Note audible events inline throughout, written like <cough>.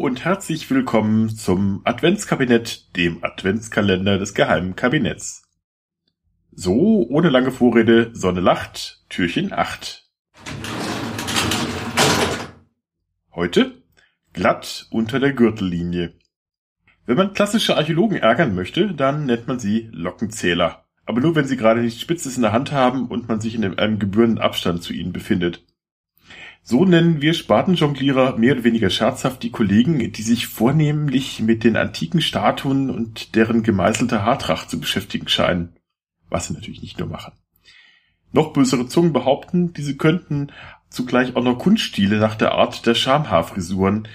und herzlich willkommen zum Adventskabinett, dem Adventskalender des Geheimen Kabinetts. So, ohne lange Vorrede, Sonne lacht, Türchen 8. Heute glatt unter der Gürtellinie. Wenn man klassische Archäologen ärgern möchte, dann nennt man sie Lockenzähler. Aber nur wenn sie gerade nichts Spitzes in der Hand haben und man sich in einem gebührenden Abstand zu ihnen befindet. So nennen wir Spatenjonglierer mehr oder weniger scherzhaft die Kollegen, die sich vornehmlich mit den antiken Statuen und deren gemeißelter Haartracht zu beschäftigen scheinen. Was sie natürlich nicht nur machen. Noch bösere Zungen behaupten, diese könnten zugleich auch noch Kunststile nach der Art der Schamhaarfrisuren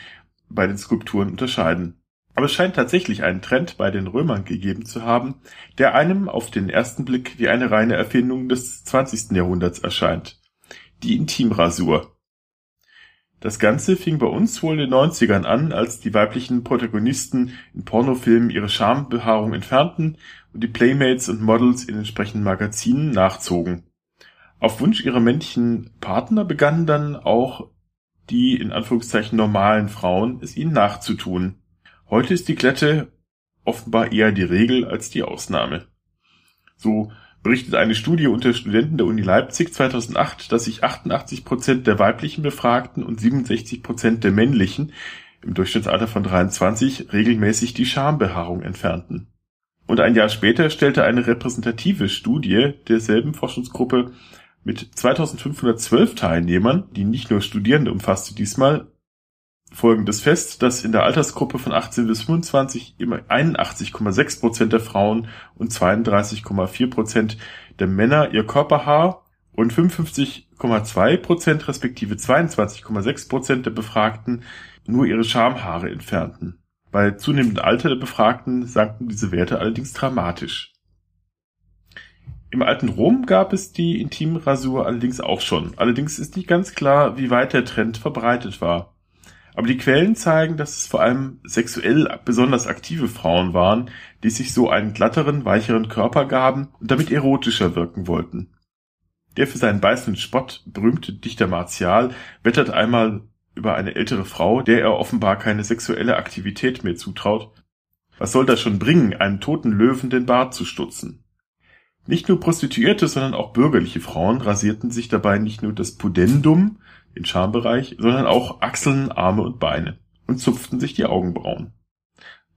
bei den Skulpturen unterscheiden. Aber es scheint tatsächlich einen Trend bei den Römern gegeben zu haben, der einem auf den ersten Blick wie eine reine Erfindung des 20. Jahrhunderts erscheint. Die Intimrasur. Das Ganze fing bei uns wohl in den 90ern an, als die weiblichen Protagonisten in Pornofilmen ihre Schambehaarung entfernten und die Playmates und Models in entsprechenden Magazinen nachzogen. Auf Wunsch ihrer männlichen Partner begannen dann auch die in Anführungszeichen normalen Frauen es ihnen nachzutun. Heute ist die Klette offenbar eher die Regel als die Ausnahme. So berichtet eine Studie unter Studenten der Uni Leipzig 2008, dass sich 88 Prozent der weiblichen Befragten und 67 Prozent der männlichen im Durchschnittsalter von 23 regelmäßig die Schambehaarung entfernten. Und ein Jahr später stellte eine repräsentative Studie derselben Forschungsgruppe mit 2512 Teilnehmern, die nicht nur Studierende umfasste diesmal, folgendes fest, dass in der Altersgruppe von 18 bis 25 immer 81,6 Prozent der Frauen und 32,4 Prozent der Männer ihr Körperhaar und 55,2 Prozent respektive 22,6 Prozent der Befragten nur ihre Schamhaare entfernten. Bei zunehmendem Alter der Befragten sanken diese Werte allerdings dramatisch. Im alten Rom gab es die Intimrasur allerdings auch schon. Allerdings ist nicht ganz klar, wie weit der Trend verbreitet war. Aber die Quellen zeigen, dass es vor allem sexuell besonders aktive Frauen waren, die sich so einen glatteren, weicheren Körper gaben und damit erotischer wirken wollten. Der für seinen beißenden Spott berühmte Dichter Martial wettert einmal über eine ältere Frau, der er offenbar keine sexuelle Aktivität mehr zutraut. Was soll das schon bringen, einem toten Löwen den Bart zu stutzen? Nicht nur Prostituierte, sondern auch bürgerliche Frauen rasierten sich dabei nicht nur das Pudendum, den Schambereich, sondern auch Achseln, Arme und Beine und zupften sich die Augenbrauen.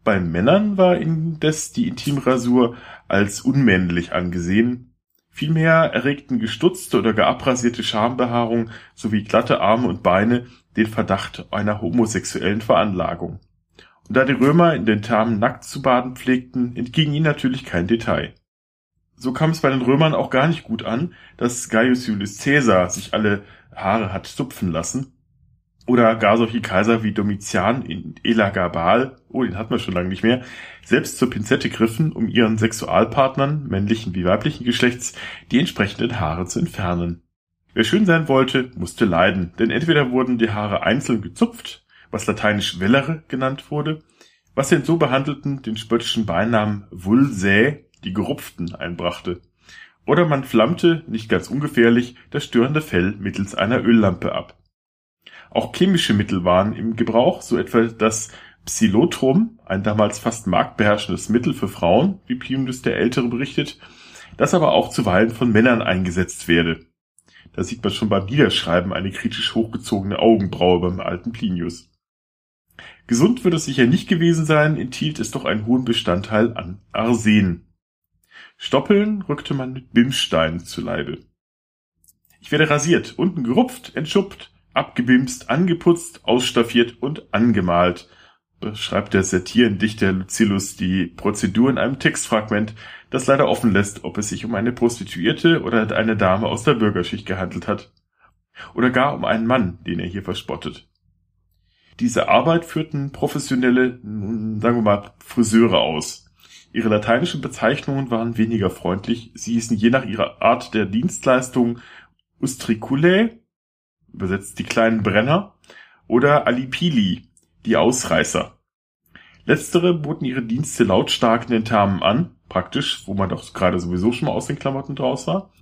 Bei Männern war indes die Intimrasur als unmännlich angesehen. Vielmehr erregten gestutzte oder geabrasierte Schambehaarung sowie glatte Arme und Beine den Verdacht einer homosexuellen Veranlagung. Und da die Römer in den Thermen nackt zu baden pflegten, entging ihnen natürlich kein Detail. So kam es bei den Römern auch gar nicht gut an, dass Gaius Julius Caesar sich alle Haare hat zupfen lassen. Oder gar solche Kaiser wie Domitian in Elagabal, oh, den hat man schon lange nicht mehr, selbst zur Pinzette griffen, um ihren Sexualpartnern, männlichen wie weiblichen Geschlechts, die entsprechenden Haare zu entfernen. Wer schön sein wollte, musste leiden, denn entweder wurden die Haare einzeln gezupft, was lateinisch Wellere genannt wurde, was den so behandelten den spöttischen Beinamen Vulsae, die Gerupften, einbrachte. Oder man flammte, nicht ganz ungefährlich, das störende Fell mittels einer Öllampe ab. Auch chemische Mittel waren im Gebrauch, so etwa das Psilotrum, ein damals fast marktbeherrschendes Mittel für Frauen, wie Plinius der Ältere berichtet, das aber auch zuweilen von Männern eingesetzt werde. Da sieht man schon beim Niederschreiben eine kritisch hochgezogene Augenbraue beim alten Plinius. Gesund wird es sicher nicht gewesen sein, enthielt es doch einen hohen Bestandteil an Arsen. Stoppeln rückte man mit Bimsstein zu Leibe. Ich werde rasiert, unten gerupft, entschuppt, abgebimst, angeputzt, ausstaffiert und angemalt, beschreibt der Satirendichter Lucillus die Prozedur in einem Textfragment, das leider offen lässt, ob es sich um eine Prostituierte oder eine Dame aus der Bürgerschicht gehandelt hat. Oder gar um einen Mann, den er hier verspottet. Diese Arbeit führten professionelle, sagen wir mal, Friseure aus. Ihre lateinischen Bezeichnungen waren weniger freundlich, sie hießen je nach ihrer Art der Dienstleistung Ustriculae, übersetzt die kleinen Brenner, oder Alipili, die Ausreißer. Letztere boten ihre Dienste lautstark in den Termen an, praktisch, wo man doch gerade sowieso schon mal aus den Klamotten draus war.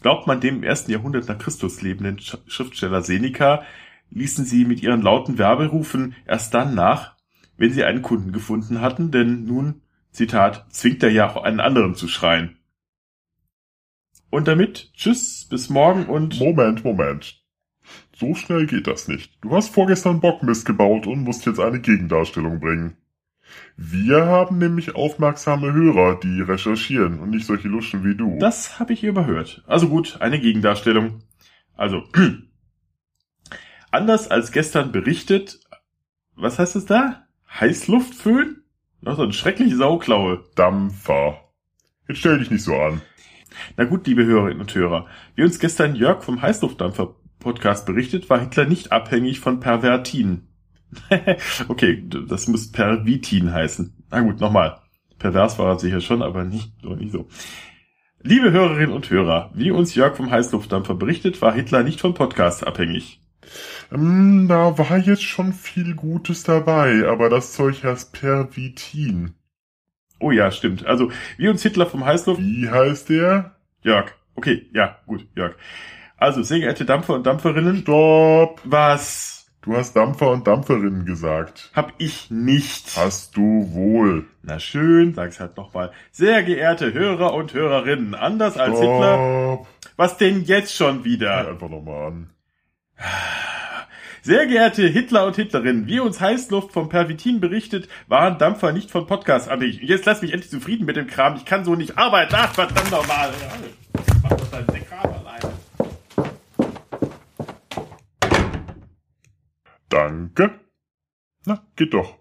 Glaubt man dem im ersten Jahrhundert nach Christus lebenden Schriftsteller Seneca, ließen sie mit ihren lauten Werberufen erst dann nach, wenn sie einen Kunden gefunden hatten, denn nun, Zitat, zwingt er ja auch einen anderen zu schreien. Und damit, tschüss, bis morgen und... Moment, Moment. So schnell geht das nicht. Du hast vorgestern Bockmist gebaut und musst jetzt eine Gegendarstellung bringen. Wir haben nämlich aufmerksame Hörer, die recherchieren und nicht solche Luschen wie du. Das habe ich überhört. Also gut, eine Gegendarstellung. Also, <clears throat> anders als gestern berichtet, was heißt es da? Heißluftföhn? Noch so eine schreckliche Sauklaue. Dampfer. Jetzt stell dich nicht so an. Na gut, liebe Hörerinnen und Hörer. Wie uns gestern Jörg vom Heißluftdampfer Podcast berichtet, war Hitler nicht abhängig von Pervertin. <laughs> okay, das muss Pervitin heißen. Na gut, nochmal. Pervers war er sicher schon, aber nicht nicht so. Liebe Hörerinnen und Hörer, wie uns Jörg vom Heißluftdampfer berichtet, war Hitler nicht von Podcasts abhängig. Ähm, da war jetzt schon viel Gutes dabei, aber das Zeug heißt Pervitin. Oh ja, stimmt. Also, wie uns Hitler vom Heißluft... Wie heißt der? Jörg. Okay, ja, gut, Jörg. Also, sehr geehrte Dampfer und Dampferinnen. Stopp! Was? Du hast Dampfer und Dampferinnen gesagt. Hab ich nicht. Hast du wohl. Na schön, sag's halt nochmal. Sehr geehrte Hörer und Hörerinnen, anders als Hitler. Was denn jetzt schon wieder? Hör einfach nochmal an. Sehr geehrte Hitler und Hitlerinnen, wie uns Heißluft vom Pervitin berichtet, waren Dampfer nicht von Podcasts abhängig. Jetzt lass mich endlich zufrieden mit dem Kram. Ich kann so nicht arbeiten. Ach, verdammt nochmal. Mach das dein Kram alleine. Danke. Na, geht doch.